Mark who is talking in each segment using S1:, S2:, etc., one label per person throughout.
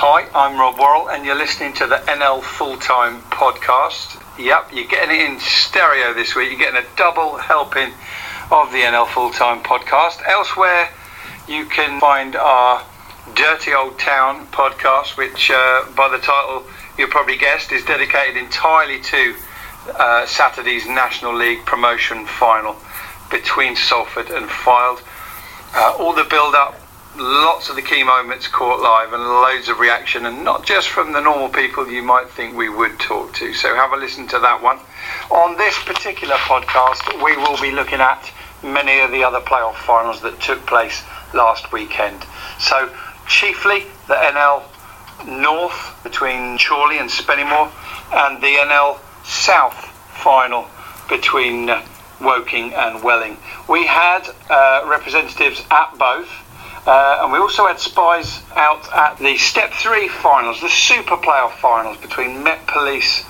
S1: Hi, I'm Rob Worrell, and you're listening to the NL Full Time Podcast. Yep, you're getting it in stereo this week. You're getting a double helping of the NL Full Time Podcast. Elsewhere, you can find our Dirty Old Town podcast, which, uh, by the title you probably guessed, is dedicated entirely to uh, Saturday's National League promotion final between Salford and Fylde. Uh, all the build up, lots of the key moments caught live, and loads of reaction, and not just from the normal people you might think we would talk to. So have a listen to that one. On this particular podcast, we will be looking at many of the other playoff finals that took place last weekend. So, chiefly the NL North between Chorley and Spennymoor, and the NL South final between uh, Woking and Welling. We had uh, representatives at both. Uh, and we also had spies out at the Step 3 finals, the Super Playoff finals between Met Police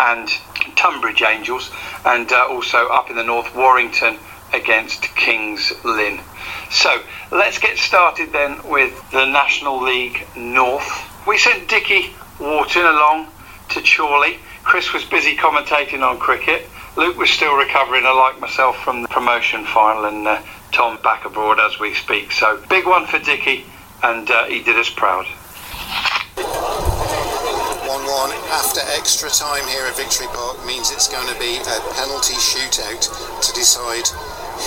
S1: and Tonbridge Angels, and uh, also up in the north, Warrington against Kings Lynn. So let's get started then with the National League North. We sent Dickie Wharton along to Chorley. Chris was busy commentating on cricket. Luke was still recovering, like myself, from the promotion final, and uh, Tom back abroad as we speak. So big one for Dickie, and uh, he did us proud.
S2: 1-1 after extra time here at Victory Park means it's going to be a penalty shootout to decide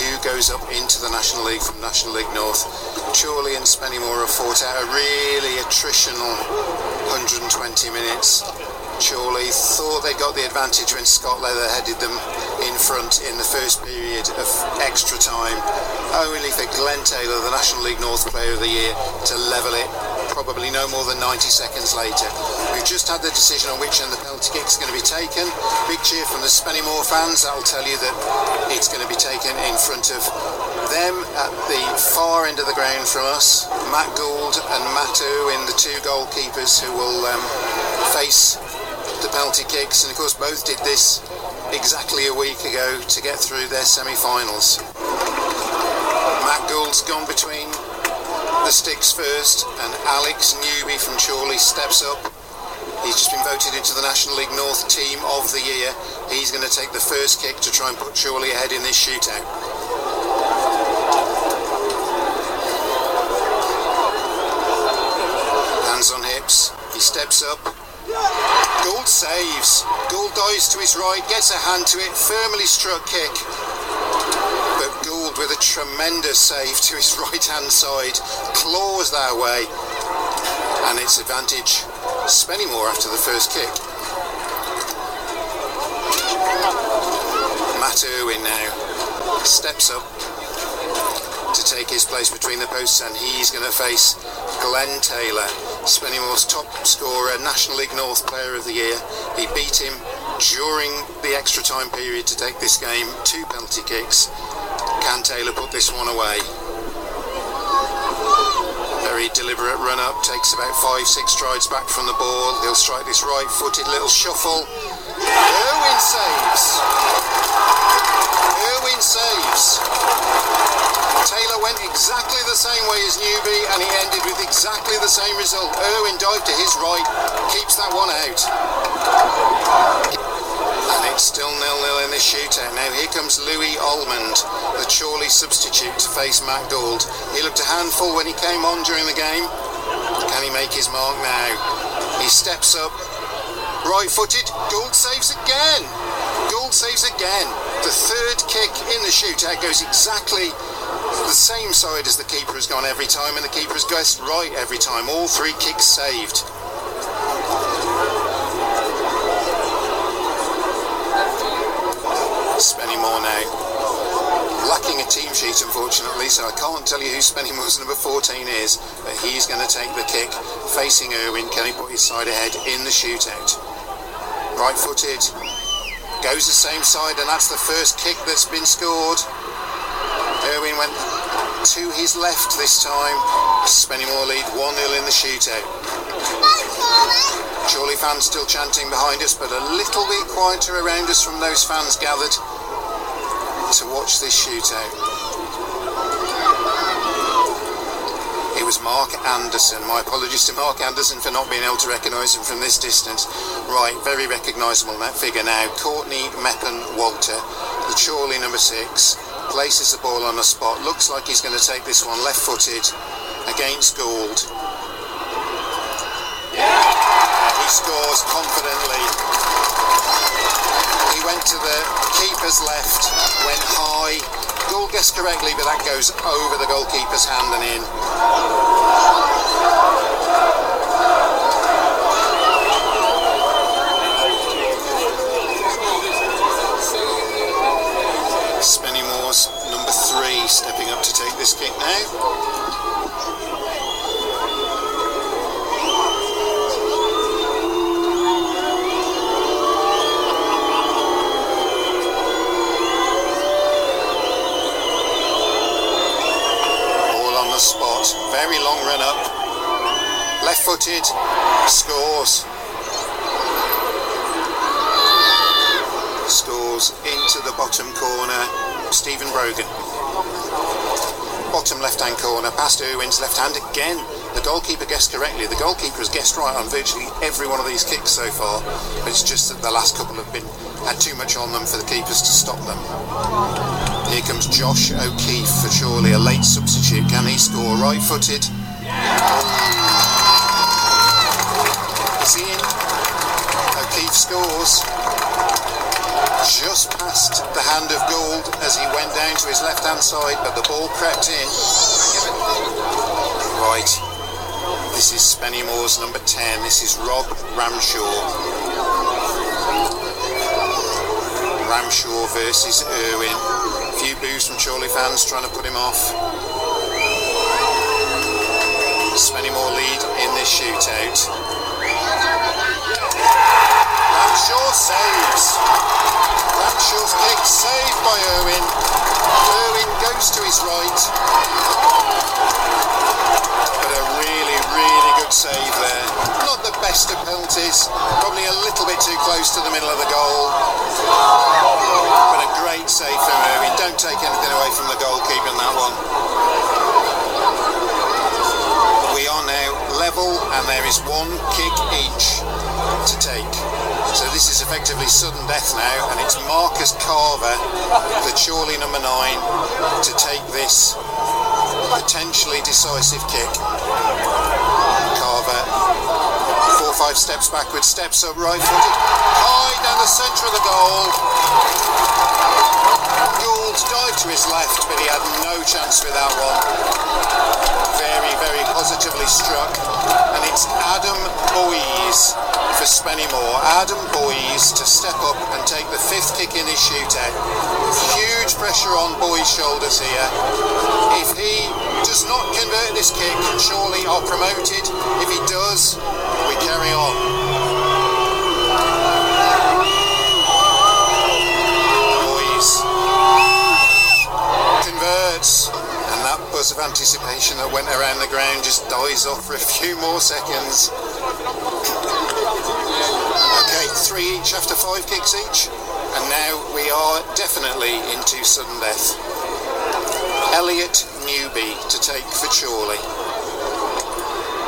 S2: who goes up into the National League from National League North. Chorley and Spennymoor have fought out a really attritional 120 minutes. Chorley thought they got the advantage when Scott Leather headed them in front in the first period of extra time, only for Glenn Taylor, the National League North Player of the Year, to level it probably no more than 90 seconds later. We've just had the decision on which end the penalty kick is going to be taken. Big cheer from the Spennymoor fans. That'll tell you that it's going to be taken in front of them at the far end of the ground from us. Matt Gould and Matt Irwin the two goalkeepers who will um, face the penalty kicks. And of course, both did this exactly a week ago to get through their semi-finals. Matt Gould's gone between the sticks first, and Alex Newby from Chorley steps up. He's just been voted into the National League North Team of the Year. He's going to take the first kick to try and put Chorley ahead in this shootout. Hands on hips. He steps up. Gould saves. Gould dives to his right, gets a hand to it, firmly struck kick. But Gould with a tremendous save to his right hand side, claws that way, and it's advantage. Spennymoor after the first kick. Matt Irwin now steps up to take his place between the posts, and he's going to face Glenn Taylor, Spennymoor's top scorer, National League North Player of the Year. He beat him during the extra time period to take this game, two penalty kicks. Can Taylor put this one away? Very deliberate run up, takes about five, six strides back from the ball. He'll strike this right footed little shuffle. Irwin saves. Irwin saves. Taylor went exactly the same way as Newby and he ended with exactly the same result. Irwin dived to his right, keeps that one out. And it's still nil-nil in this shootout. Now here comes Louis Almond, the Chorley substitute to face Matt Gould. He looked a handful when he came on during the game. Can he make his mark now? He steps up, right-footed. Gould saves again. Gould saves again. The third kick in the shootout goes exactly the same side as the keeper has gone every time, and the keeper has guessed right every time. All three kicks saved. Spennymoor now. Lacking a team sheet, unfortunately, so I can't tell you who Spennymoor's number 14 is, but he's going to take the kick. Facing Irwin, can he put his side ahead in the shootout? Right footed, goes the same side, and that's the first kick that's been scored. Irwin went to his left this time. Spennymoor lead 1-0 in the shootout. Chorley fans still chanting behind us, but a little bit quieter around us from those fans gathered to watch this shootout. It was Mark Anderson. My apologies to Mark Anderson for not being able to recognise him from this distance. Right, very recognisable that figure now. Courtney Meppen Walter, the Chorley number six, places the ball on the spot. Looks like he's going to take this one left footed against Gould. He scores confidently. He went to the keeper's left, went high. Gould guessed correctly, but that goes over the goalkeeper's hand and in. Irwin's left hand again. The goalkeeper guessed correctly. The goalkeeper has guessed right on virtually every one of these kicks so far. But it's just that the last couple have been had too much on them for the keepers to stop them. Here comes Josh O'Keefe for Chorley a late substitute. Can he score right footed? Is he in? O'Keefe scores. Just past the hand of Gould as he went down to his left hand side, but the ball crept in. Right. This is Spennymoor's number 10. This is Rob Ramshaw. Ramshaw versus Irwin. A few boos from Chorley fans trying to put him off. Spennymoor lead in this shootout. Ramshaw saves. Ramshaw's kick saved by Irwin. Irwin goes to his right. But a really, really good save there. Not the best of penalties. Probably a little bit too close to the middle of the goal. But a great save from Irwin. Don't take anything away from the goalkeeper in that one. We are now level and there is one kick each to take. So this is effectively sudden death now and it's Marcus Carver, the Chorley number nine, to take this potentially decisive kick. Carver, four or five steps backwards, steps up right footed, high down the centre of the goal. Gould dived to his left, but he had no chance with that one. Very, very positively struck. And it's Adam Boyes for Spennymoor. Adam Boyes to step up and take the fifth kick in his shootout. Huge pressure on Boyes' shoulders here. If he does not convert this kick, Chorley are promoted. If he does, we carry on. Of anticipation that went around the ground just dies off for a few more seconds. Okay, three each after five kicks each, and now we are definitely into sudden death. Elliot Newby to take for Chorley.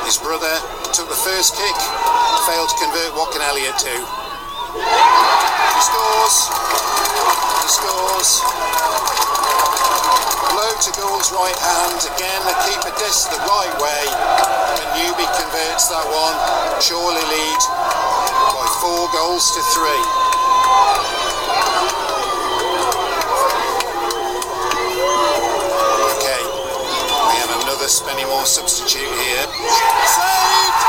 S2: His brother took the first kick, failed to convert. What can Elliot do? He scores. He scores. Low to Gould's right hand. Again, the keeper discs the right way. And Newby converts that one. Chorley lead by four goals to three. Okay, we have another Spennymoor substitute here. Saved!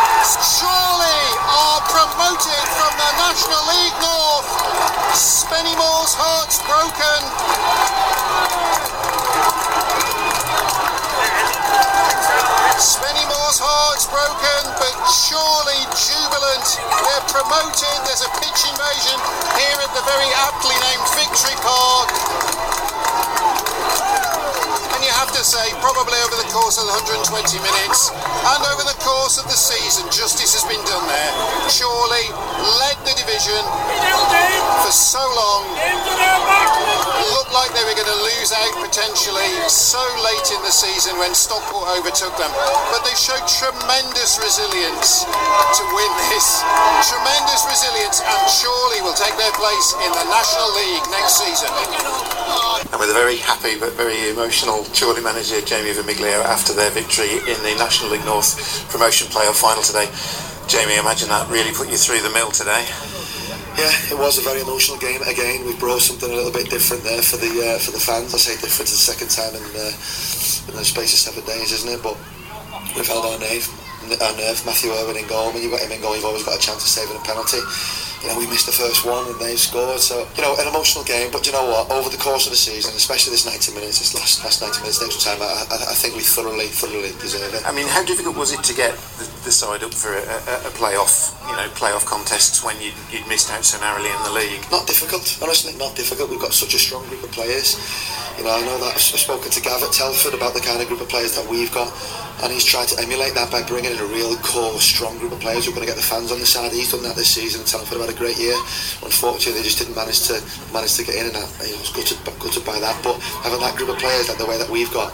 S2: Chorley are promoted from the National League North. Spennymoor's heart's broken. Spennymoor's heart's broken, but Chorley jubilant. They're promoted. There's a pitch invasion here at the very aptly named Victory Park. And you have to say, probably over the course of the 120 minutes and over the course of the season, justice has been done there. Chorley led the division for so long. It looked like they were going going to lose out potentially so late in the season when Stockport overtook them. But they showed tremendous resilience to win this. Tremendous resilience and Chorley will take their place in the National League next season.
S3: And with a very happy but very emotional Chorley manager Jamie Vermiglio after their victory in the National League North promotion playoff final today. Jamie, imagine that really put you through the mill today.
S4: Yeah, it was a very emotional game. Again, we brought something a little bit different there for the uh, for the fans. I say different the second time in, uh, in the space of seven days, isn't it? But we've held our nerve, nerve. Matthew Irwin in goal. When you've got him in goal, you've always got a chance of saving a penalty you know, we missed the first one and they scored. So, you know, an emotional game. But you know what? Over the course of the season, especially this 90 minutes, this last, last 90 minutes, next time, I, I, I, think we thoroughly, thoroughly deserve it.
S3: I mean, how difficult was it to get the, the side up for a, a, a playoff, you know, playoff contests when you'd, you'd missed out so narrowly in the league?
S4: Not difficult, honestly, not difficult. We've got such a strong group of players. You know, I know that I've spoken to Gav at Telford about the kind of group of players that we've got, and he's tried to emulate that by bringing in a real core, strong group of players who are going to get the fans on the side. He's done that this season. Telford have had a great year. Unfortunately, they just didn't manage to manage to get in, and you know, was gutted, gutted by that. But having that group of players, like the way that we've got,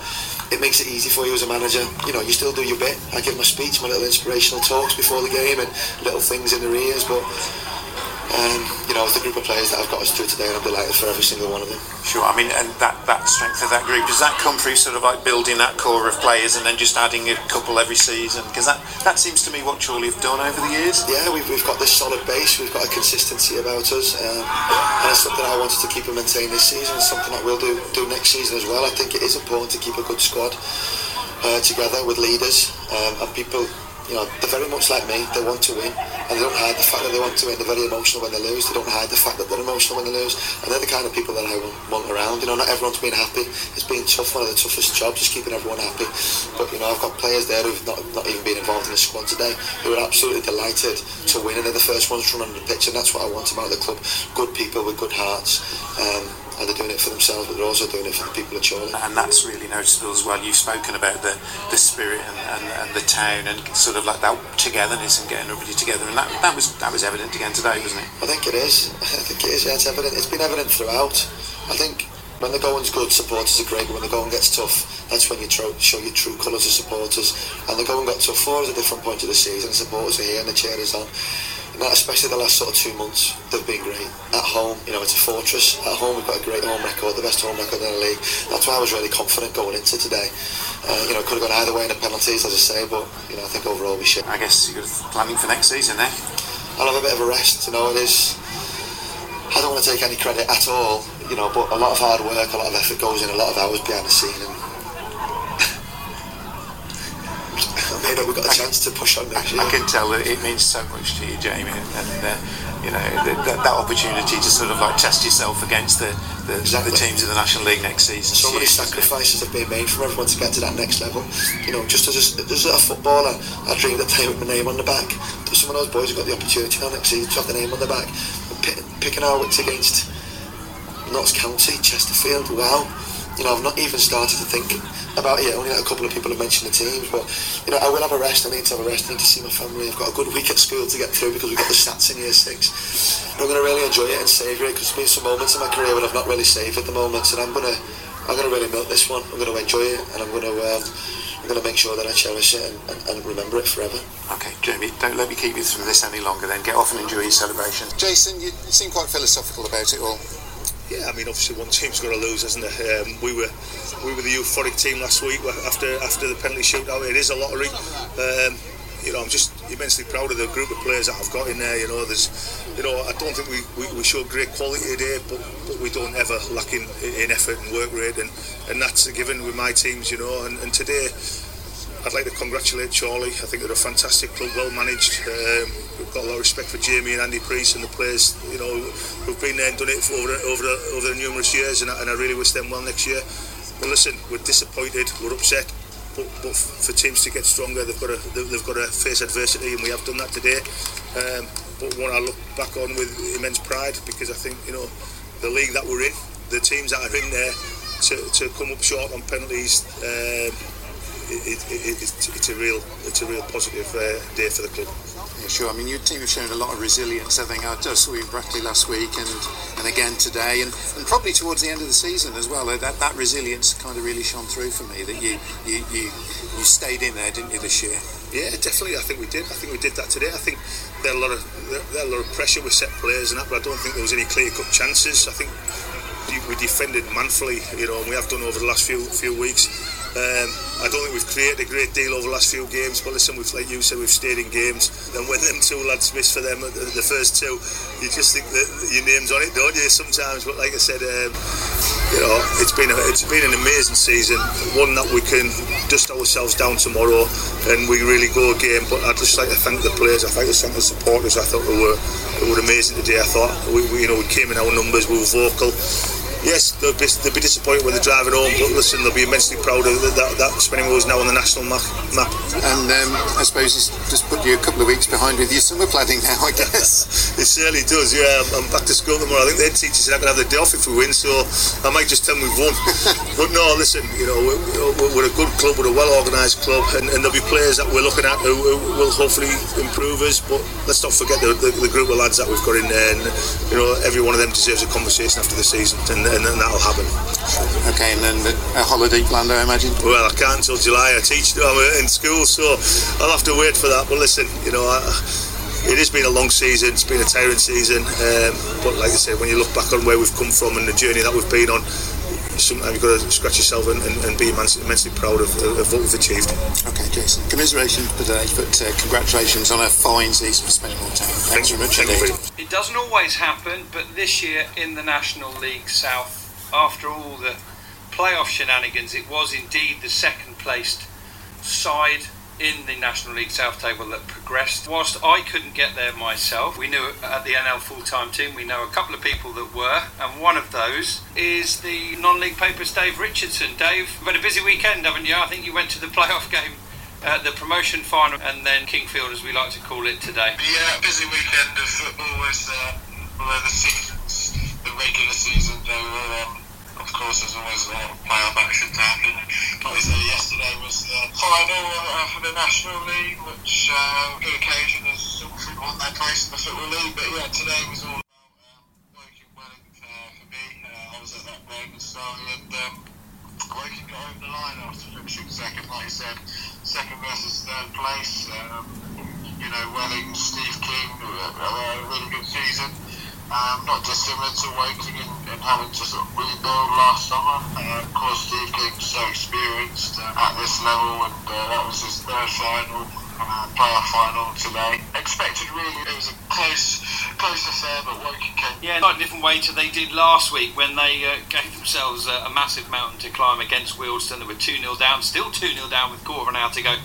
S4: it makes it easy for you as a manager. You know, you still do your bit. I give my speech, my little inspirational talks before the game, and little things in their ears, but um, you know, it's the group of players that I've got us through today, and I'm delighted for every single one of them.
S3: Sure. I mean, and that, that strength of that group does that come through sort of like building that core of players and then just adding a couple every season? Because that, that seems to me what Chorley have done over the years.
S4: Yeah, we've, we've got this solid base. We've got a consistency about us, um, and it's something I wanted to keep and maintain this season. It's something that we'll do do next season as well. I think it is important to keep a good squad uh, together with leaders um, and people you know, they're very much like me. They want to win, and they don't hide the fact that they want to win. They're very emotional when they lose. They don't hide the fact that they're emotional when they lose, and they're the kind of people that I want around. You know, not everyone's been happy. It's been tough. One of the toughest jobs is keeping everyone happy. But you know, I've got players there who've not, not even been involved in the squad today who are absolutely delighted to win, and they're the first ones to run on the pitch, and that's what I want about the club. Good people with good hearts. Um, and they're doing it for themselves, but they're also doing it for the people of Chorley.
S3: And that's really noticeable as well. You've spoken about the, the spirit and, and, and the town and sort of like that togetherness and getting everybody together, and that, that was that was evident again today, wasn't it?
S4: I think it is. I think it is. Yeah, it's evident. It's been evident throughout. I think when the going's good, supporters are great, but when the going gets tough, that's when you tro- show your true colours as supporters. And the going got tough for us at different points of the season. Supporters are here and the chair is on especially the last sort of two months, they've been great. At home, you know, it's a fortress. At home, we've got a great home record, the best home record in the league. That's why I was really confident going into today. Uh, you know, it could have gone either way in the penalties, as I say, but you know, I think overall we should.
S3: I guess you're planning for next season, eh?
S4: I'll have a bit of a rest. You know, it is. I don't want to take any credit at all, you know, but a lot of hard work, a lot of effort goes in, a lot of hours behind the scene, and we've got a chance to push on next year.
S3: I can tell that it means so much to you, Jamie, and uh, you know that, that, opportunity to sort of like test yourself against the the, exactly. the, teams in the National League next season.
S4: So many sacrifices have been made from everyone to get to that next level. You know, just as a, as a footballer, I dreamed of playing with my name on the back. But some of those boys have got the opportunity now next season to have the name on the back. picking our wits against Notts County, Chesterfield, wow. You know, I've not even started to think about it. Only like a couple of people have mentioned the teams, but you know, I will have a rest. I need to have a rest. I need to see my family. I've got a good week at school to get through because we've got the stats in year six. But I'm going to really enjoy it and savour it because there's been some moments in my career when I've not really savoured the moments, and I'm going to, I'm going to really milk this one. I'm going to enjoy it, and I'm going to. Um, I'm going to make sure that I cherish it and, and, and, remember it forever.
S3: Okay, Jamie, don't let me keep you from this any longer then. Get off and enjoy your celebration.
S2: Jason, you, you seem quite philosophical about it all.
S5: Yeah, I mean, obviously one team's got to lose, hasn't it? Um, we were we were the euphoric team last week after after the penalty shootout. It is a lottery. Um, you know, I'm just immensely proud of the group of players that I've got in there. You know, there's, you know, I don't think we, we, we showed great quality today, but, but we don't ever lack in, in effort and work rate, and, and that's a given with my teams. You know, and, and today I'd like to congratulate Chorley. I think they're a fantastic club, well managed. Um, we've got a lot of respect for Jamie and Andy Preece and the players, you know, who've been there and done it for over over over numerous years, and I, and I really wish them well next year. But listen, we're disappointed, we're upset, but, but for teams to get stronger, they've got to they've got to face adversity, and we have done that today. Um, but one I look back on with immense pride because I think you know the league that we're in, the teams that are in there, to, to come up short on penalties. Um, it, it, it's, it's a real it's a real positive uh, day for the club.
S3: Yeah, sure. I mean, your team have shown a lot of resilience. I think I just saw you in Brackley last week, and, and again today, and, and probably towards the end of the season as well. That that resilience kind of really shone through for me. That you you you, you stayed in there, didn't you, this year?
S5: Yeah, definitely. I think we did. I think we did that today. I think there had a lot of there had a lot of pressure with set players and that, but I don't think there was any clear cut chances. I think we defended manfully, you know, and we have done over the last few few weeks. Um, I don't think we've created a great deal over the last few games, but listen, we've, like you said, we've stayed in games. And when them two lads miss for them, the, the first two, you just think that your name's on it, don't you? Sometimes, but like I said, um, you know, it's been a, it's been an amazing season, one that we can dust ourselves down tomorrow, and we really go again. But I'd just like to thank the players. I like to thank the supporters. I thought they were they were amazing today. I thought we, we you know we came in our numbers, we were vocal yes, they'll be, they'll be disappointed when they're driving home, but listen, they'll be immensely proud of that. That Spinning Wheel is now on the national map.
S3: And um, I suppose it's just put you a couple of weeks behind with your summer planning now, I guess.
S5: it certainly does, yeah. I'm, back to school tomorrow. I think the head teacher said I can have the day off if we win, so I might just tell them we've won. but no, listen, you know, we're, we're a good club, we're a well organised club, and, and, there'll be players that we're looking at who, who, will hopefully improve us. But let's not forget the, the, the, group of lads that we've got in there, and you know, every one of them deserves a conversation after the season, and, and, and that'll happen.
S3: Okay, and then a holiday planned, I imagine.
S5: Well, I can't until July. I teach. I'm in school, so I'll have to wait for that. But listen, you know. I, it has been a long season, it's been a tiring season, um, but like I said, when you look back on where we've come from and the journey that we've been on, sometimes you've got to scratch yourself and, and, and be immensely, immensely proud of, of, what we've achieved.
S3: Okay, Jason. Commiserations today, but uh, congratulations on a fine season for Spennymoor Town. Thanks very much
S1: doesn't always happen, but this year in the National League South, after all the playoff shenanigans, it was indeed the second placed side in the National League South table that progressed. Whilst I couldn't get there myself, we knew at the NL full time team, we know a couple of people that were, and one of those is the non league papers Dave Richardson. Dave, you've had a busy weekend, haven't you? I think you went to the playoff game. Uh, the promotion final and then Kingfield, as we like to call it today.
S6: Yeah, busy weekend of football with uh, the seasons, the regular season. They were um, of course, there's always a lot of playoff action to happen. Said, yesterday was the final uh, for the National League, which uh, good occasion as Salford won their place in the Football League. But yeah, today was all about um, working well uh, for me. Uh, I was at that and started, and um, Woking over the line after finishing second, like you said, second versus third place. Um, you know, Welling, Steve King, uh, a really good season. Um, not dissimilar to Woking and, and having to sort of rebuild last summer. Uh, of course, Steve King's so experienced uh, at this level, and uh, that was his third final. Uh, playoff final today. Expected really, it was a close, close affair, but Woking came.
S1: Yeah, not a different way to they did last week when they uh, gave themselves a, a, massive mountain to climb against Wealdstone. They were 2 0 down, still 2 0 down with quarter of an hour to go,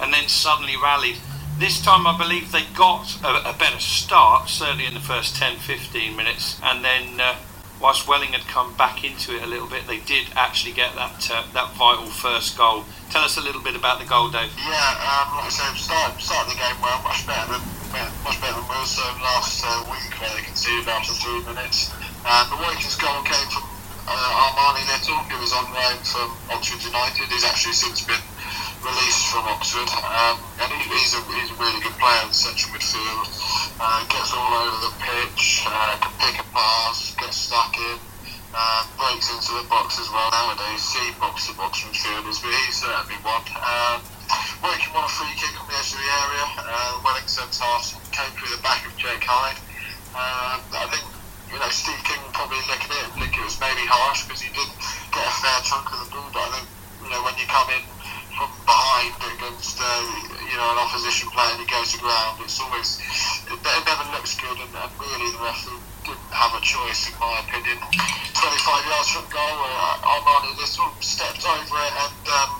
S1: and then suddenly rallied this time, I believe they got a, a better start, certainly in the first 10 15 minutes, and then. Uh, whilst Welling had come back into it a little bit, they did actually get that uh, that vital first goal. Tell us a little bit about the goal, Dave.
S6: Yeah, um, like I said, start start the game well, much better than much better than Wealdstone last uh, week, where they conceded after three minutes. Um, the Wakers goal came from uh, Armani Little, who was on loan from Oxford United. He's actually since been released from Oxford, um, and he, he's, a, he's a really good player in central midfield. Uh, gets all over the pitch, uh, can pick a pass, gets stuck in, uh, breaks into the box as well. Nowadays, see box to box from midfielders, but he's certainly one. Um, working on a free kick on the edge of the area. Uh, Wellington pass came through the back of Jake Hyde. Um, I think you know Steve King will probably look at it and think it was maybe harsh because he did get a fair chunk of the ball, but I think you know when you come in from behind against uh, you know an opposition player and he goes to ground, it's always it, it never looks good, and, and really the referee didn't have a choice in my opinion. 25 yards from goal, uh, Armani Little stepped over it and. Um,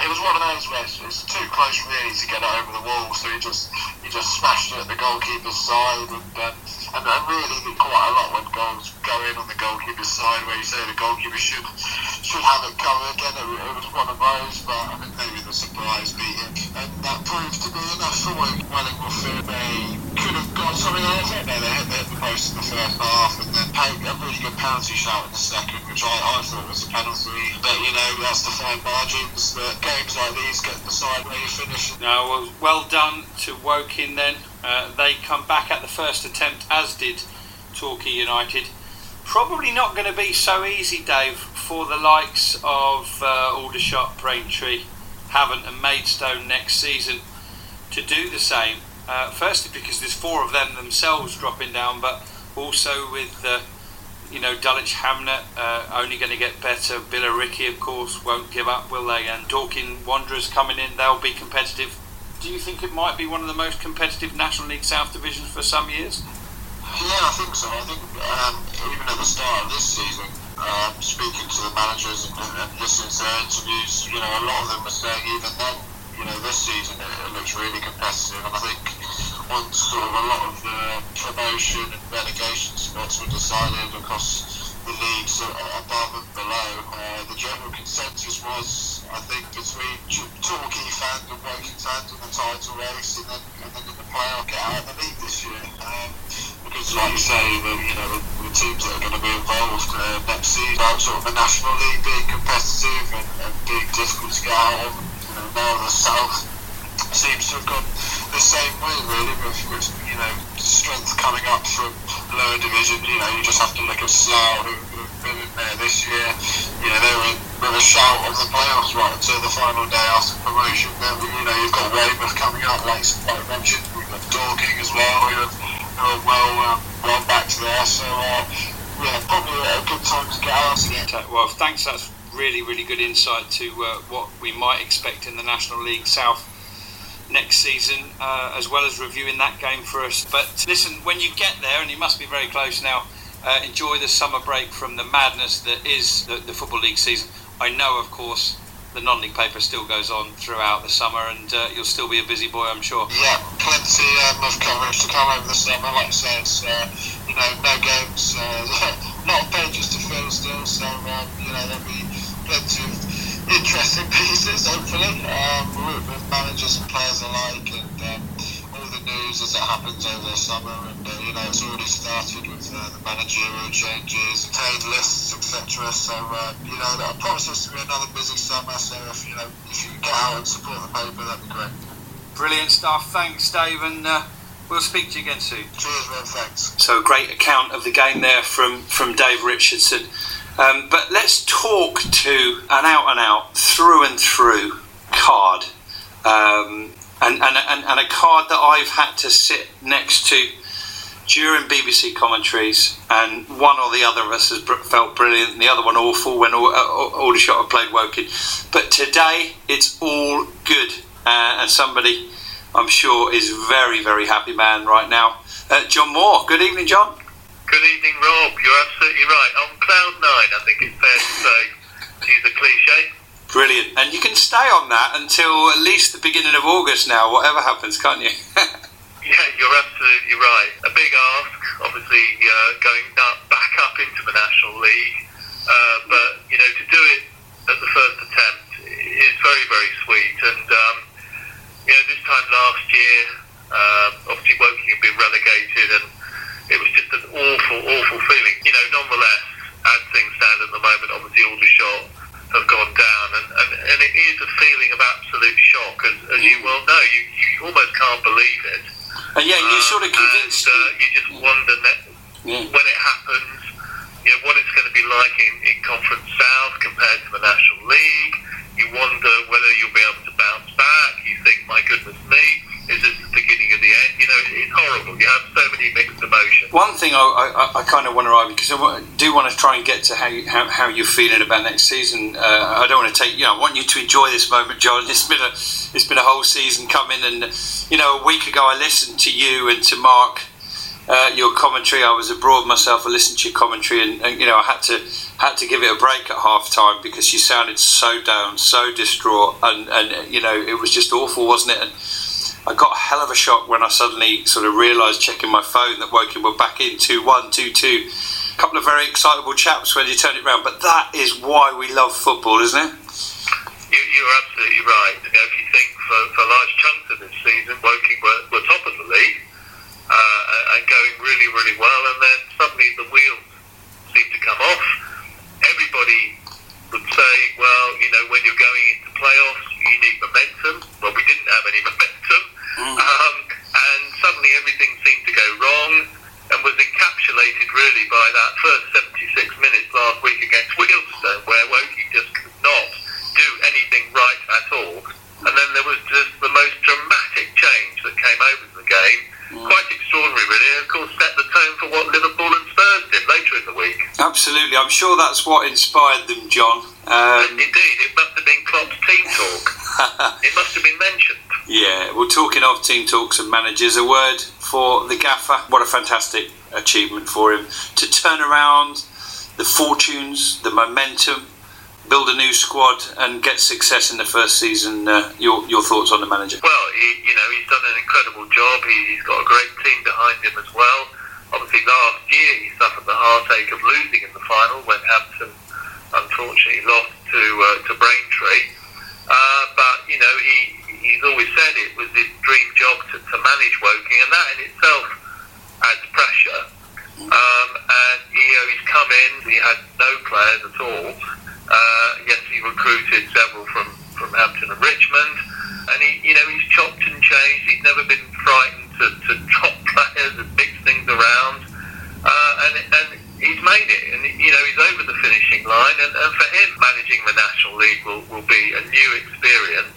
S6: it was one of those where it was too close really to get it over the wall, so he just he just smashed it at the goalkeeper's side, and um, and, and really quite a lot when goals go in on the goalkeeper's side, where you say the goalkeeper should should have it covered. Again, it, it was one of those, but I think maybe the surprise beat him, and that proved to be enough for Welling They could have got something out of it. They hit, the post in the first half, and then a really good penalty shout in the second, which I, I thought was a penalty. But you know, that's the fine margins that games like these get decided where you finish.
S1: No, well, well done to Woking then. Uh, they come back at the first attempt, as did Torquay United. Probably not going to be so easy, Dave, for the likes of uh, Aldershot, Braintree, Havant, and Maidstone next season to do the same. Uh, firstly, because there's four of them themselves dropping down, but also with uh, you know Dulwich Hamlet uh, only going to get better. Billericay, of course, won't give up, will they? And Dorking Wanderers coming in, they'll be competitive. Do you think it might be one of the most competitive National League South divisions for some years?
S6: Yeah, I think so. I think um, even at the start of this season, um, speaking to the managers and, and, listening to their interviews, you know, a lot of them were saying even then, you know, this season it, it looks really competitive. And I think once sort of a lot of the promotion and relegation spots were decided across the leagues above and below, uh, the general consensus was, I think, between Torquay fans and Woking fans in the title race, and then, and then in the playoff get out of the league this year. Um, because, like you say, the, you know, the, the teams that are going to be involved uh, next season, sort of the National League being competitive and, and being difficult to get out of. You know, now the South seems to have gone the same way, really, with, with you know strength coming up from lower division. You know, you just have to look at Slough, who, who've been in there this year. You know, they were with a shout of the playoffs right until the final day after promotion. Then you know you've got Weymouth coming up, like like mentioned. We've got Dorking as well, are well um, well back to there. So uh, yeah, probably a good time to get out.
S1: Well, thanks. That's really, really good insight to uh, what we might expect in the National League South next season, uh, as well as reviewing that game for us. But listen, when you get there, and you must be very close now, uh, enjoy the summer break from the madness that is the, the, Football League season. I know, of course, the non league paper still goes on throughout the summer, and uh, you'll still be a busy boy, I'm sure.
S6: Yeah, plenty um, of coverage to come over the summer. Like I said, uh, you know, no games, uh, of pages to fill still, so, um, you know, there'll be plenty of interesting pieces, hopefully, um, with managers and players alike, and um, the news as it happens over the summer. And uh, you know, it's already started with uh, the managerial changes, trade lists, etc. So uh, you know, that promises to be another busy summer. So if you know, if you get out and support the paper, that'd be great.
S1: Brilliant stuff. Thanks, Dave, and. Uh, we'll speak to you again soon.
S6: Cheers, man. Thanks.
S1: So, great account of the game there from, from Dave Richardson. Um, but let's talk to an out and out, through and through card. Um, and, and, and, and, a card that I've had to sit next to during BBC commentaries, and one or the other of us has felt brilliant, and the other one awful when all, all, shot have played Woking. But today it's all good, uh, and somebody I'm sure is very, very happy man right now. Uh, John Moore, good evening, John.
S7: Good evening, Rob. You're absolutely right. On cloud nine, I think it's fair to say, to use a cliche.
S1: Brilliant. And you can stay on that until at least the beginning of August now, whatever happens, can't you?
S7: yeah, you're absolutely right. A big ask, obviously, uh, going back up into the National League. Uh, but, you know, to do it at the first attempt is very, very sweet. And, um, you know, this time last year, uh, obviously Woking had been relegated and it was just an awful, awful feeling. You know, nonetheless, as things stand at the moment, obviously Aldershot have gone down, and, and, and it is a feeling of absolute shock, as, as you well know. You, you almost can't believe it.
S1: You're sort of convinced.
S7: And, uh, you just wonder yeah. when it happens, you know, what it's going to be like in, in Conference South compared to the National League. You wonder whether you'll be able to bounce back. You think, my goodness me, is this the beginning of the end? You know, it's horrible. You have so many mixed emotions.
S1: One thing I, I, I kind of want to argue because I do want to try and get to how you, how, how you're feeling about next season. Uh, I don't want to take you know I want you to enjoy this moment, John. It's been a it's been a whole season coming, and you know a week ago I listened to you and to Mark. Uh, your commentary. I was abroad myself. I listened to your commentary, and, and, you know I had to had to give it a break at half time because you sounded so down, so distraught, and, and you know it was just awful, wasn't it? And I got a hell of a shock when I suddenly sort of realised, checking my phone, that Woking were back in 2 1, 2 2. A couple of very excitable chaps when you turn it around, but that is why we love football, isn't it?
S7: You, are absolutely right. You know, if you think for, for large chunks Woking were, were top of the league uh, and going really, really well. And then suddenly the wheels seemed to come off. Everybody would say, well, you know, when you're going into
S1: playoff, I'm sure that's what inspired them, John. Um,
S7: Indeed, it must have been Klopp's team talk. it must have been mentioned.
S1: Yeah, well, talking of team talks and managers, a word for the gaffer. What a fantastic achievement for him to turn around the fortunes, the momentum, build a new squad, and get success in the first season. Uh, your your thoughts on the manager?
S7: Well, he, you know, he's done an incredible job. He, he's got a great team behind him as well. Obviously, last year he suffered the heartache of losing final when Hampton unfortunately lost to uh, to Braintree. Uh, but you know, he he's always said it was his dream job to, to manage Woking, and that in itself adds pressure. Um, and you know, he's come in. He had no players at all. Uh, yes, he recruited several from from Hampton and Richmond, and he you know he's chopped and changed. He's never been frightened to, to drop players and mix things around, uh, and and he's made it. You know he's over the finishing line. And, and for him, managing the National League will, will be a new experience.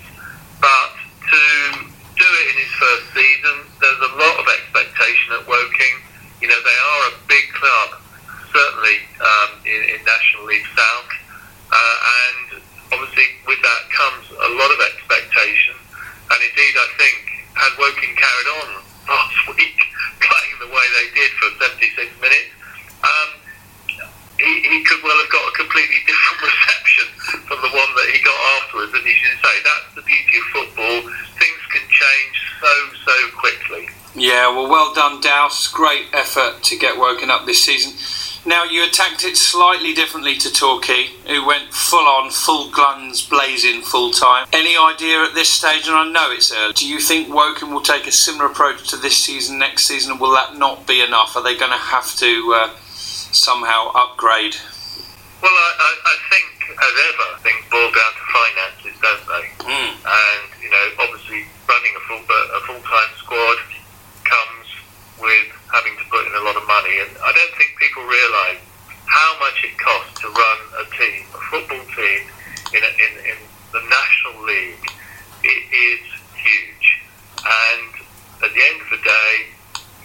S7: But to do it in his first season, there's a lot of expectation at Woking. You know, they are a big club, certainly um, in, in National League South. Uh, and obviously, with that comes a lot of expectation. And indeed, I think, had Woking carried on last week, playing the way they did for 76 minutes, um, he, he could well have got a completely different reception from the one that he got afterwards. And you should say that's the beauty of football. Things can change so so quickly.
S1: Yeah, well, well done, Douse. Great effort to get Woking up this season. Now, you attacked it slightly differently to Torquay, who went full on, full guns blazing full time. Any idea at this stage, and I know it's early, do you think Woking will take a similar approach to this season, next season, will that not be enough? Are they going to have to uh, somehow upgrade?
S7: Well, I, I, I think, as ever, things boil down to finances, don't they?
S1: Mm.
S7: And you know, obviously, running a full a full time squad comes with having to put in a lot of money, and I don't think people realise how much it costs to run a team, a football team, in a, in, in the National League. It is huge, and at the end of the day,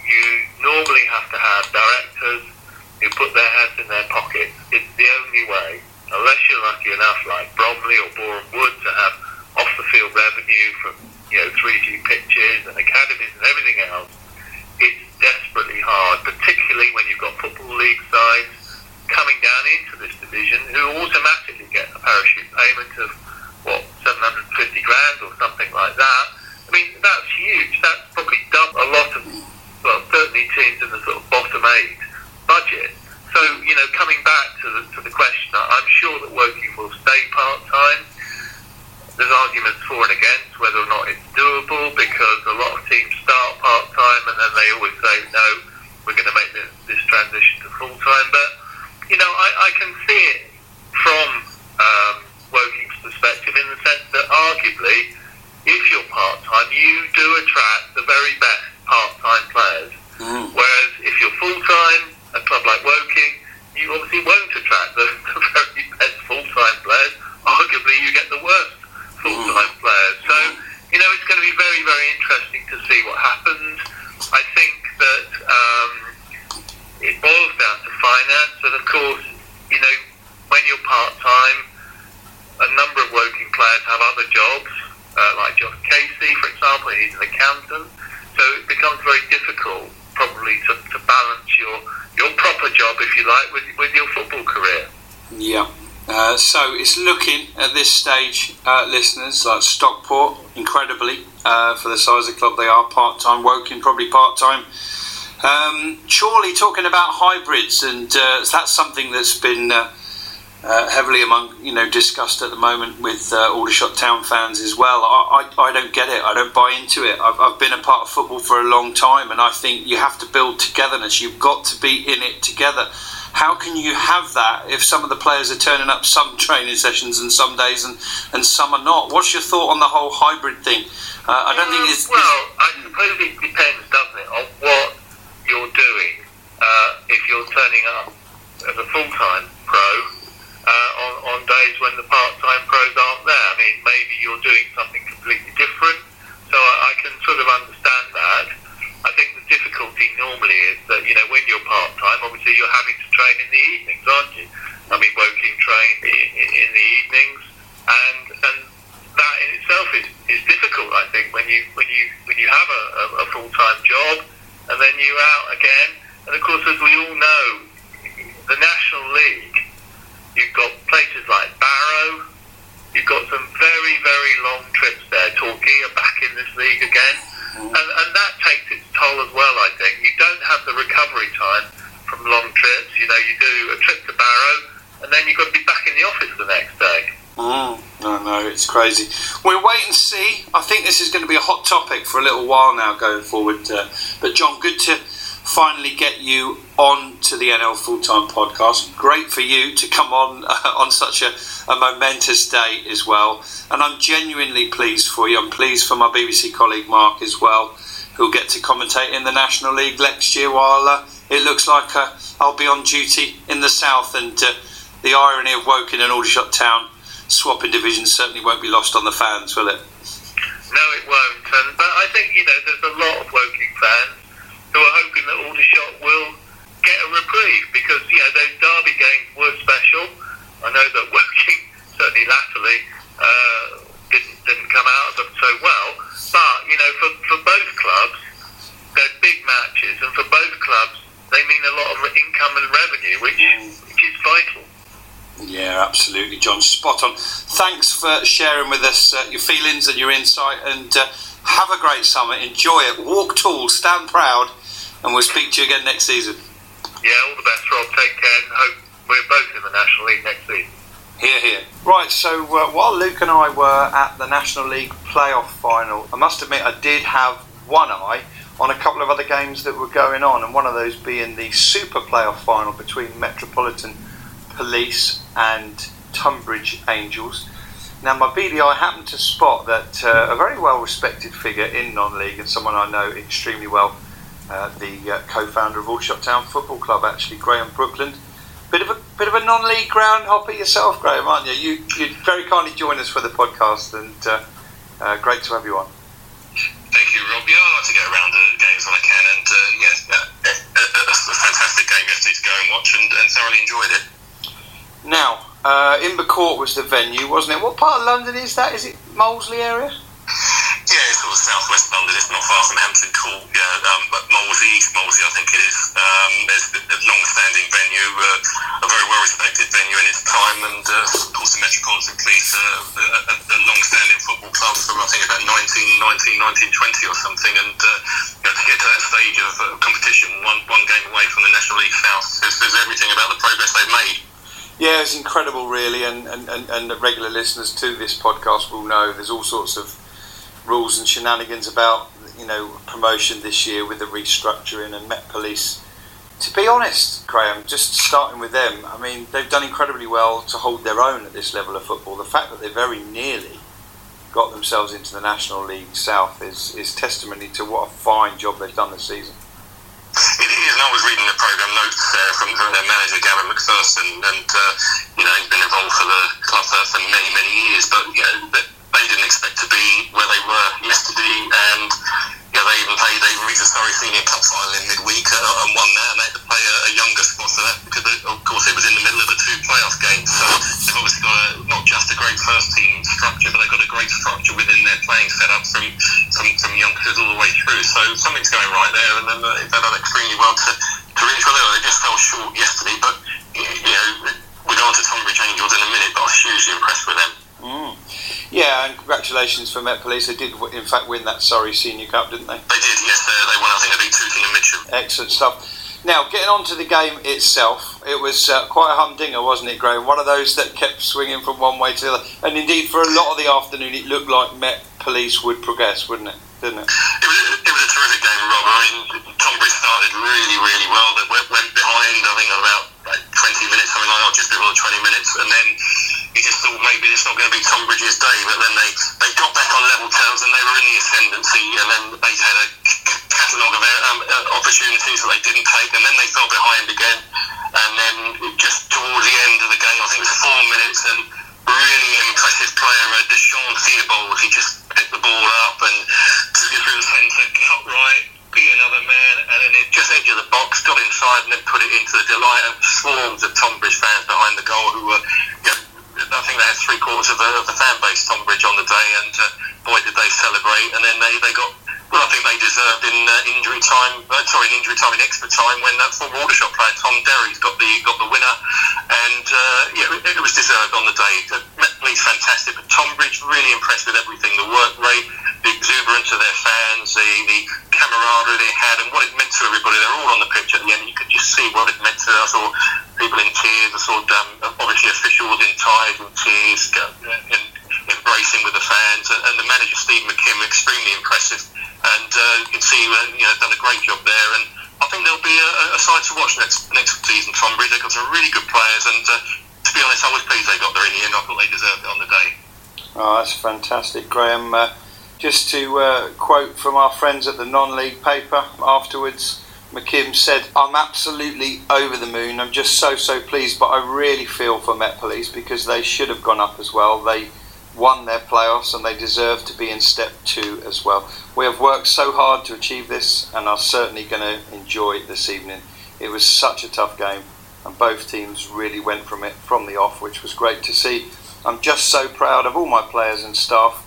S7: you normally have to have directors who put their hands in their pockets. It's the only way, unless you're lucky enough, like Bromley or Boreham Wood, to have off the field revenue from you know 3G pitches and academies and everything else. It's desperately hard, particularly when you've got football league sides coming down into this division who automatically get a parachute payment of what 750 grand or something like that. I mean, that's huge. That's probably double a lot of well, certainly teams in the sort of bottom eight budget. So, you know, coming back to the, to the question, I'm sure that Woking will stay part time. There's arguments for and against whether or not it's doable because a lot of teams start part time and then they always say, no, we're going to make this, this transition to full time. But, you know, I, I can see it from um, Woking's perspective in the sense that arguably, if you're part time, you do attract the very best part time players.
S1: Mm.
S7: Whereas if you're full time, a club like Woking, you obviously won't attract the, the very best full time players. Arguably, you get the worst full time players. So, you know, it's going to be very, very interesting to see what happens. I think that um, it boils down to finance, and of course, you know, when you're part time, a number of Woking players have other jobs, uh, like Josh Casey, for example, he's an accountant. So it becomes very difficult, probably, to, to balance your your proper job, if you like, with, with your football career.
S1: Yeah. Uh, so it's looking at this stage, uh, listeners, like Stockport, incredibly, uh, for the size of the club they are, part time, Woking probably part time. Um, Chorley talking about hybrids, and uh, that's something that's been uh, uh, heavily among you know discussed at the moment with uh, Aldershot Town fans as well. I, I, I don't get it. I don't buy into it. I've, I've been a part of football for a long time, and I think you have to build togetherness. You've got to be in it together. How can you have that if some of the players are turning up some training sessions and some days and, and some are not? What's your thought on the whole hybrid thing? Uh, I don't think it's.
S7: Well, I suppose it depends, doesn't it, on what you're doing uh, if you're turning up as a full time pro uh, on, on days when the part time pros aren't there. I mean, maybe you're doing something completely different. So I, I can sort of understand that. I think the difficulty normally is that, you know, when you're part time, obviously you're having to train in the evenings, aren't you? I mean, Woking train in, in, in the evenings. And, and that in itself is, is difficult, I think, when you, when you, when you have a, a, a full time job and then you're out again, and of course, as we all know, the National League, you've got places like Barrow. You've got some very, very long trips there. Torquay are back in this league again. Mm-hmm. And, and that takes its toll as well, I think. You don't have the recovery time from long trips. You know, you do a trip to Barrow, and then you've got to be back in the office the next day.
S1: Mm, no, no, it's crazy. We'll wait and see. I think this is going to be a hot topic for a little while now going forward. Uh, but, John, good to finally get you on to the NL Full Time podcast. Great for you to come on uh, on such a, a momentous day as well. And I'm genuinely pleased for you. I'm pleased for my BBC colleague Mark as well, who'll get to commentate in the National League next year while uh, it looks like uh, I'll be on duty in the south. And uh, the irony of Woking and Aldershot Town swapping divisions certainly won't be lost on the fans, will it?
S7: No, it won't. And, but I think, you know, there's a lot of Woking fans who are hoping that Aldershot will get a reprieve because, you know, those derby games were special. I know that Woking, certainly latterly, uh, didn't, didn't come out of them so well. But, you know, for, for both clubs, they're big matches. And for both clubs, they mean a lot of income and revenue, which, which is vital.
S1: Yeah, absolutely, John. Spot on. Thanks for sharing with us uh, your feelings and your insight, and uh, have a great summer. Enjoy it. Walk tall, stand proud, and we'll speak to you again next season.
S7: Yeah, all the best, Rob. Take care, and hope we're both in the National League next season.
S1: Here, here. Right, so uh, while Luke and I were at the National League playoff final, I must admit I did have one eye on a couple of other games that were going on, and one of those being the Super Playoff final between Metropolitan Police and Tonbridge Angels. Now, my BDI happened to spot that uh, a very well respected figure in non league and someone I know extremely well, uh, the uh, co founder of Aldershot Town Football Club, actually, Graham Brookland. Bit of a bit of a non league ground hopper yourself, Graham, aren't you? You you very kindly join us for the podcast, and uh, uh, great to have you on.
S8: Thank you, Rob. Yeah, I like to get around the games when I can, and uh, yeah, a, a, a fantastic game yesterday to go and watch, and, and thoroughly enjoyed it.
S1: Now, uh, Imber Court was the venue, wasn't it? What part of London is that? Is it Molesey area?
S8: Yeah, it's sort of southwest London. It's not far from Hampton Court. Yeah, um, but Molesey, East Molesey, I think it is. Um, it's a long-standing venue, uh, a very well-respected venue in its time, and uh, of course the Metropolitan Police, uh, a, a long-standing football club from I think about 1919, 1920 or something, and uh, you know, to get to that stage of uh, competition, one one game away from the National League South, says, everything about the progress they've made.
S1: Yeah, it's incredible, really, and, and, and, and the regular listeners to this podcast will know there's all sorts of rules and shenanigans about you know promotion this year with the restructuring and Met Police. To be honest, Graham, just starting with them, I mean they've done incredibly well to hold their own at this level of football. The fact that they very nearly got themselves into the National League South is, is testimony to what a fine job they've done this season.
S8: It is, and I was reading the programme notes uh, from, from their manager Gavin McPherson, and uh, you know he's been involved for the club for, for many many years, but you know they didn't expect to be where they were yesterday, and they even played. They reached the Senior Cup final in midweek uh, and won that, and they had to play a, a younger squad for that because, they, of course, it was in the middle of the two playoff games. So they've obviously got a, not just a great first team structure, but they've got a great structure within their playing setup from from, from youngsters all the way through. So something's going right there, and then uh, they've done extremely well to to reach they were. They just fell short yesterday, but you know, we'll go on to Tonbridge Angels in a minute, but I was hugely impressed with them.
S1: Mm. Yeah, and congratulations for Met Police. They did, in fact, win that Surrey Senior Cup, didn't they?
S8: They did, yes. Uh, they won, I think, they beat Tooting and Mitcham.
S1: Excellent stuff. Now, getting on to the game itself, it was uh, quite a humdinger, wasn't it, Graham? One of those that kept swinging from one way to the other. And indeed, for a lot of the afternoon, it looked like Met Police would progress, wouldn't it? Didn't it?
S8: It was, it was a terrific game, Rob. I mean, Tonbridge started really, really well. They went, went behind, I think, about like 20 minutes, something like that, just before 20 minutes. And then you just thought maybe it's not going to be Tonbridge's day, but then they, they got back on level terms and they were in the ascendancy, and then they had a catalogue of um, uh, opportunities that they didn't take, and then they fell behind again. And then just towards the end of the game, I think it was four minutes, and really impressive player, uh, Deshaun Theobald, he just picked the ball up and took it through the centre, cut right, beat another man, and then it just edge of the box, got inside, and then put it into the delight of swarms of Tonbridge fans behind the goal who were, you know, I think they had three quarters of the, of the fan base Tonbridge on the day, and uh, boy did they celebrate. And then they, they got well, I think they deserved in uh, injury time. Uh, sorry, in injury time in extra time when that former Aldershot player Tom Derry's got the got the winner, and uh, yeah, it, it was deserved on the day. Met Police fantastic, but Tonbridge really impressed with everything: the work rate, the exuberance of their fans, the, the camaraderie they had, and what it meant to everybody. They're all on the pitch at the end. You could just see what it meant to us. Or people in tears. I saw um, obviously officials in ties and tears. And, embracing with the fans, and the manager Steve McKimm extremely impressive, and uh, you can see uh, you know done a great job there, and I think there'll be a, a side to watch next next season. Tonbridge they've got some really good players, and uh, to be honest, I was pleased they got there in the end. I thought they deserved it on the day.
S1: Oh, that's fantastic, Graham. Uh, just to uh, quote from our friends at the non-league paper afterwards. McKimm said, I'm absolutely over the moon. I'm just so, so pleased, but I really feel for Met Police because they should have gone up as well. They won their playoffs and they deserve to be in step two as well. We have worked so hard to achieve this and are certainly going to enjoy this evening. It was such a tough game and both teams really went from it from the off, which was great to see. I'm just so proud of all my players and staff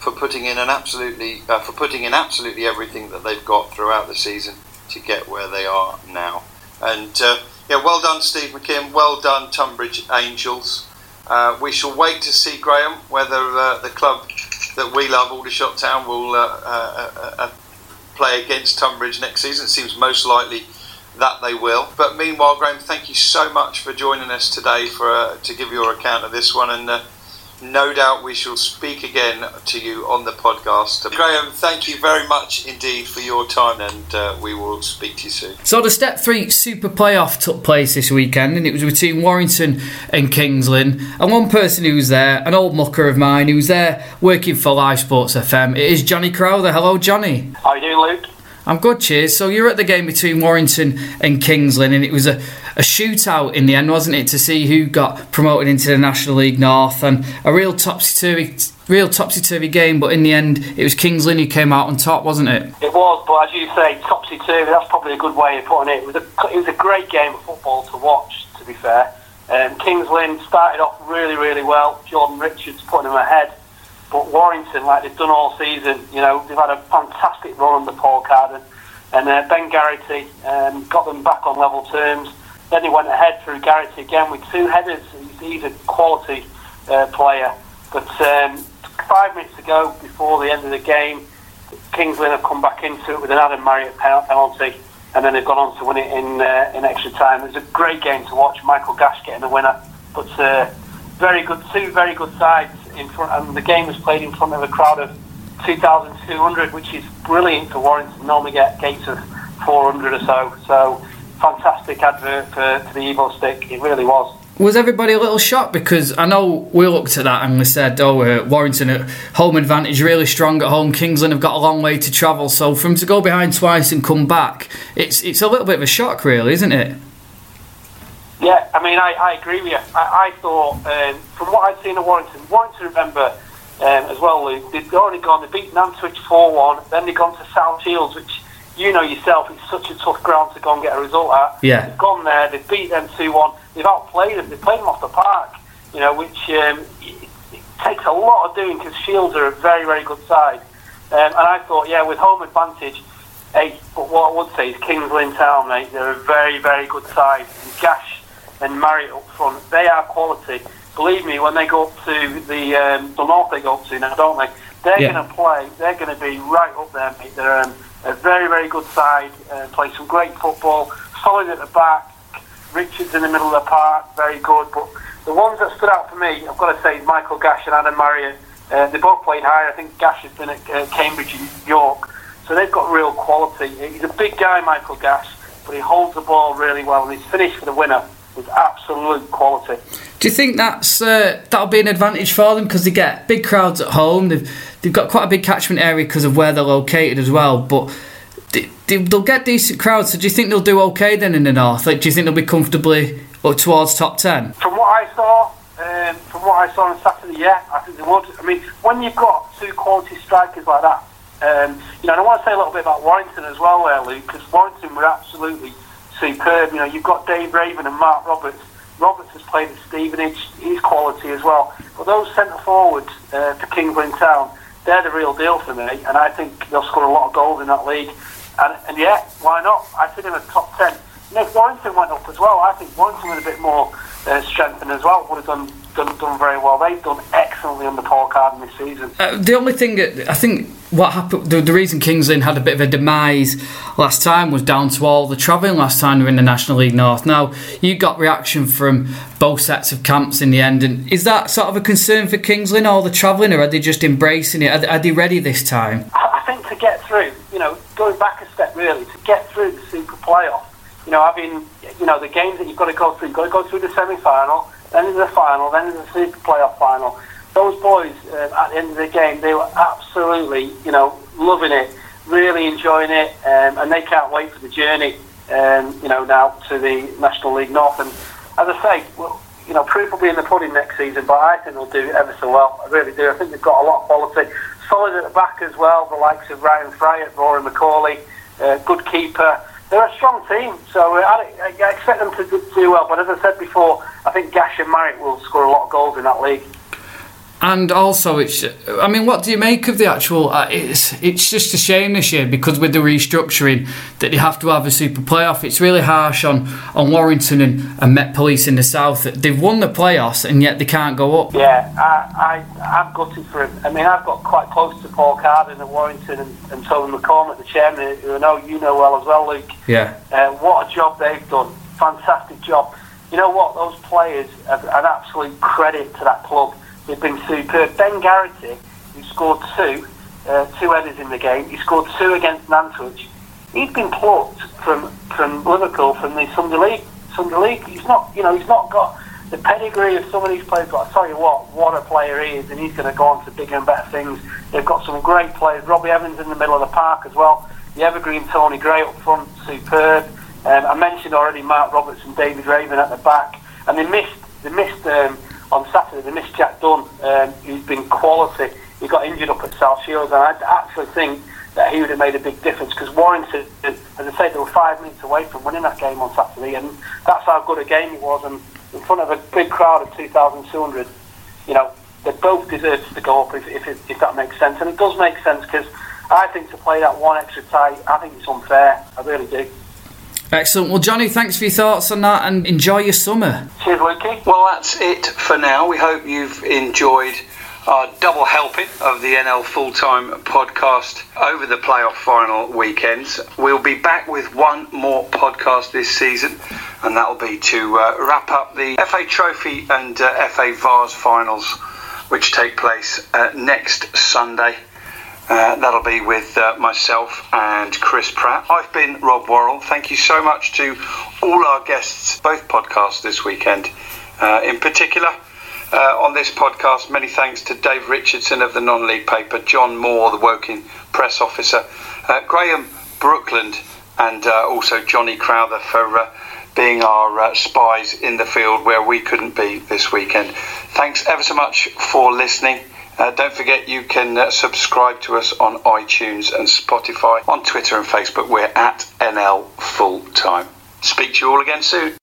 S1: for putting in an absolutely uh, for putting in absolutely everything that they've got throughout the season to get where they are now. And uh, yeah, well done, Steve McKimm. Well done, Tonbridge Angels. Uh, we shall wait to see, Graham, whether uh, the club that we love, Aldershot Town, will uh, uh, uh, play against Tonbridge next season. It seems most likely that they will. But meanwhile, Graham, thank you so much for joining us today for to give your account of this one and no doubt we shall speak again to you on the podcast. Graham, thank you very much indeed for your time, and uh, we will speak to you soon.
S9: So, the Step 3 Super Playoff took place this weekend, and it was between Warrington and Kings Lynn. And one person who was there, an old mucker of mine, who was there working for Live Sports FM, it is Johnny Crowther. Hello, Johnny.
S10: How are you doing, Luke?
S9: I'm good, cheers. So you're at the game between Warrington and Kings Lynn, and it was a, a shootout in the end, wasn't it, to see who got promoted into the National League North, and a real topsy turvy, real topsy turvy game. But in the end, it was Kings Lynn who came out on top, wasn't it?
S10: It was, but as you say, topsy turvy. That's probably a good way of putting it. It was a, it was a great game of football to watch. To be fair, um, Kings Lynn started off really, really well. Jordan Richards putting them ahead. But Warrington, like they've done all season, you know, they've had a fantastic run under Paul Carden. And uh, Ben Garrity um, got them back on level terms. Then he went ahead through Garrity again with two headers. He's, a quality uh, player. But um, five minutes ago, before the end of the game, Kings have come back into it with an Adam Marriott penalty, and then they've gone on to win it in uh, in extra time. It was a great game to watch. Michael Gash getting the winner, but uh, very good, two very good sides in front, and the game was played in front of a crowd of 2,200, which is brilliant for Warrington. Normally get gates of 400 or so. So fantastic advert for, for the Evo-Stik. It really was.
S9: Was everybody a little shocked because I know we looked at that and we said, "Oh, uh, Warrington at home advantage really strong at home. Kings Lynn have got a long way to travel, so for him to go behind twice and come back, it's it's a little bit of a shock, really, isn't it?"
S10: Yeah, I mean, I, I agree with you. I, I thought, um, from what I'd seen at Warrington, Warrington, remember, um, as well, Luke, they've already gone, they beat beaten Nantwich 4 1, then they've gone to South Shields, which you know yourself, it's such a tough ground to go and get a result at.
S9: Yeah.
S10: They've gone there, they've beat them 2 1, they've outplayed them, they've played them off the park, you know, which um, it, it takes a lot of doing because Shields are a very, very good side. Um, and I thought, yeah, with home advantage, hey, but what I would say is Kings Lynn Town, mate, they're a very, very good side. And Gash and Marriott up front, they are quality. Believe me, when they go up to the um, the north, they go up to now, don't they? They're
S9: Yeah.
S10: going to play. They're going to be right up there, mate. They're um, a very, very good side. Uh, play some great football. Solid at the back. Richards in the middle of the park, very good. But the ones that stood out for me, I've got to say, Michael Gash and Adam Marriott. Uh, they both played higher. I think Gash has been at uh, Cambridge and York, so they've got real quality. He's a big guy, Michael Gash, but he holds the ball really well, and he's finished for the winner was absolute quality.
S9: Do you think that's uh, that'll be an advantage for them because they get big crowds at home? They've they've got quite a big catchment area because of where they're located as well. But they, they'll get decent crowds. So do you think they'll do okay then in the north? Like, do you think they'll be comfortably up towards top ten?
S10: From what I saw, um, from what I saw on Saturday, yeah, I think they would. I mean, when you've got two quality strikers like that, Um, you know, and I want to say a little bit about Warrington as well, there, Luke, because Warrington were absolutely superb. You know, you've got Dave Raven and Mark Roberts. Roberts has played at Stevenage, he's quality as well. But those centre forwards uh, for Kings Lynn Town, they're the real deal for me, and I think they'll score a lot of goals in that league. And, and yeah, why not? I think in the top 10. You know, Warrington went up as well, I think Warrington with a bit more uh, strengthened as well would have done, done done very well. They've done excellently under Paul Carden this season.
S9: Uh, the only thing that I think what happened, the, the reason Kings Lynn had a bit of a demise last time was down to all the travelling last time they were in the National League North. Now, you got reaction from both sets of camps in the end, and is that sort of a concern for Kings Lynn, all the travelling, or are they just embracing it? Are, are they ready this time?
S10: I think to get through, you know, going back a step really, to get through the Super Playoff, you know, having, you know, the games that you've got to go through, you've got to go through the semi-final, then there's the final, then there's the Super Playoff final. Those boys, uh, at the end of the game, they were absolutely, you know, loving it, really enjoying it, um, and they can't wait for the journey, um, you know, now to the National League North. And as I say, well, you know, proof will be in the pudding next season, but I think they'll do ever so well. I really do. I think they've got a lot of quality. Solid at the back as well, the likes of Ryan Fryatt, Rory McCauley, uh, good keeper. They're a strong team, so uh, I, I expect them to do well. But as I said before, I think Gash and Marriott will score a lot of goals in that league.
S9: And also, it's. I mean, what do you make of the actual? Uh, it's it's just a shame this year because with the restructuring that they have to have a super playoff. It's really harsh on, on Warrington and, and Met Police in the south. They've won the playoffs and yet they can't go up.
S10: Yeah, I, I I'm gutted for him. I mean, I've got quite close to Paul Carden at Warrington and, and Tony mccormick the chairman, who I know you know well as well, Luke.
S9: Yeah.
S10: Uh, what a job they've done! Fantastic job. You know what? Those players are an absolute credit to that club. They've been superb. Ben Garrity, who scored two, uh, two headers in the game, he scored two against Nantwich. He's been plucked from from Liverpool from the Sunday League. Sunday League. He's not, you know, he's not got the pedigree of some of these players. But I tell you what, what a player he is, and he's going to go on to bigger and better things. They've got some great players. Robbie Evans in the middle of the park as well. The evergreen Tony Gray up front, superb. Um, I mentioned already Mark Roberts and David Raven at the back, and they missed they missed um, on Saturday. They missed Jack Dunn, um, who's been quality. He got injured up at South Shields, and I actually think that he would have made a big difference because Warrington, as I said, they were five minutes away from winning that game on Saturday, and that's how good a game it was. And in front of a big crowd of 2,200, you know, they both deserve to go up if, if, if that makes sense. And it does make sense because I think to play that one extra tie, I think it's unfair. I really do.
S9: Excellent. Well, Johnny, thanks for your thoughts on that and enjoy your summer.
S10: Cheers, Lukey.
S1: Well, that's it for now. We hope you've enjoyed our double helping of the NL Full Time podcast over the playoff final weekends. We'll be back with one more podcast this season, and that'll be to uh, wrap up the FA Trophy and uh, FA Vase finals, which take place uh, next Sunday. Uh, that'll be with uh, myself and Chris Pratt. I've been Rob Worrell. Thank you so much to all our guests, both podcasts this weekend. Uh, in particular, uh, on this podcast, many thanks to Dave Richardson of the non league paper, John Moore, the Woking press officer, uh, Graham Brookland, and uh, also Johnny Crowther for being our spies in the field where we couldn't be this weekend. Thanks ever so much for listening. Uh, don't forget you can uh, subscribe to us on iTunes and Spotify. On Twitter and Facebook, we're at NL Full Time. Speak to you all again soon.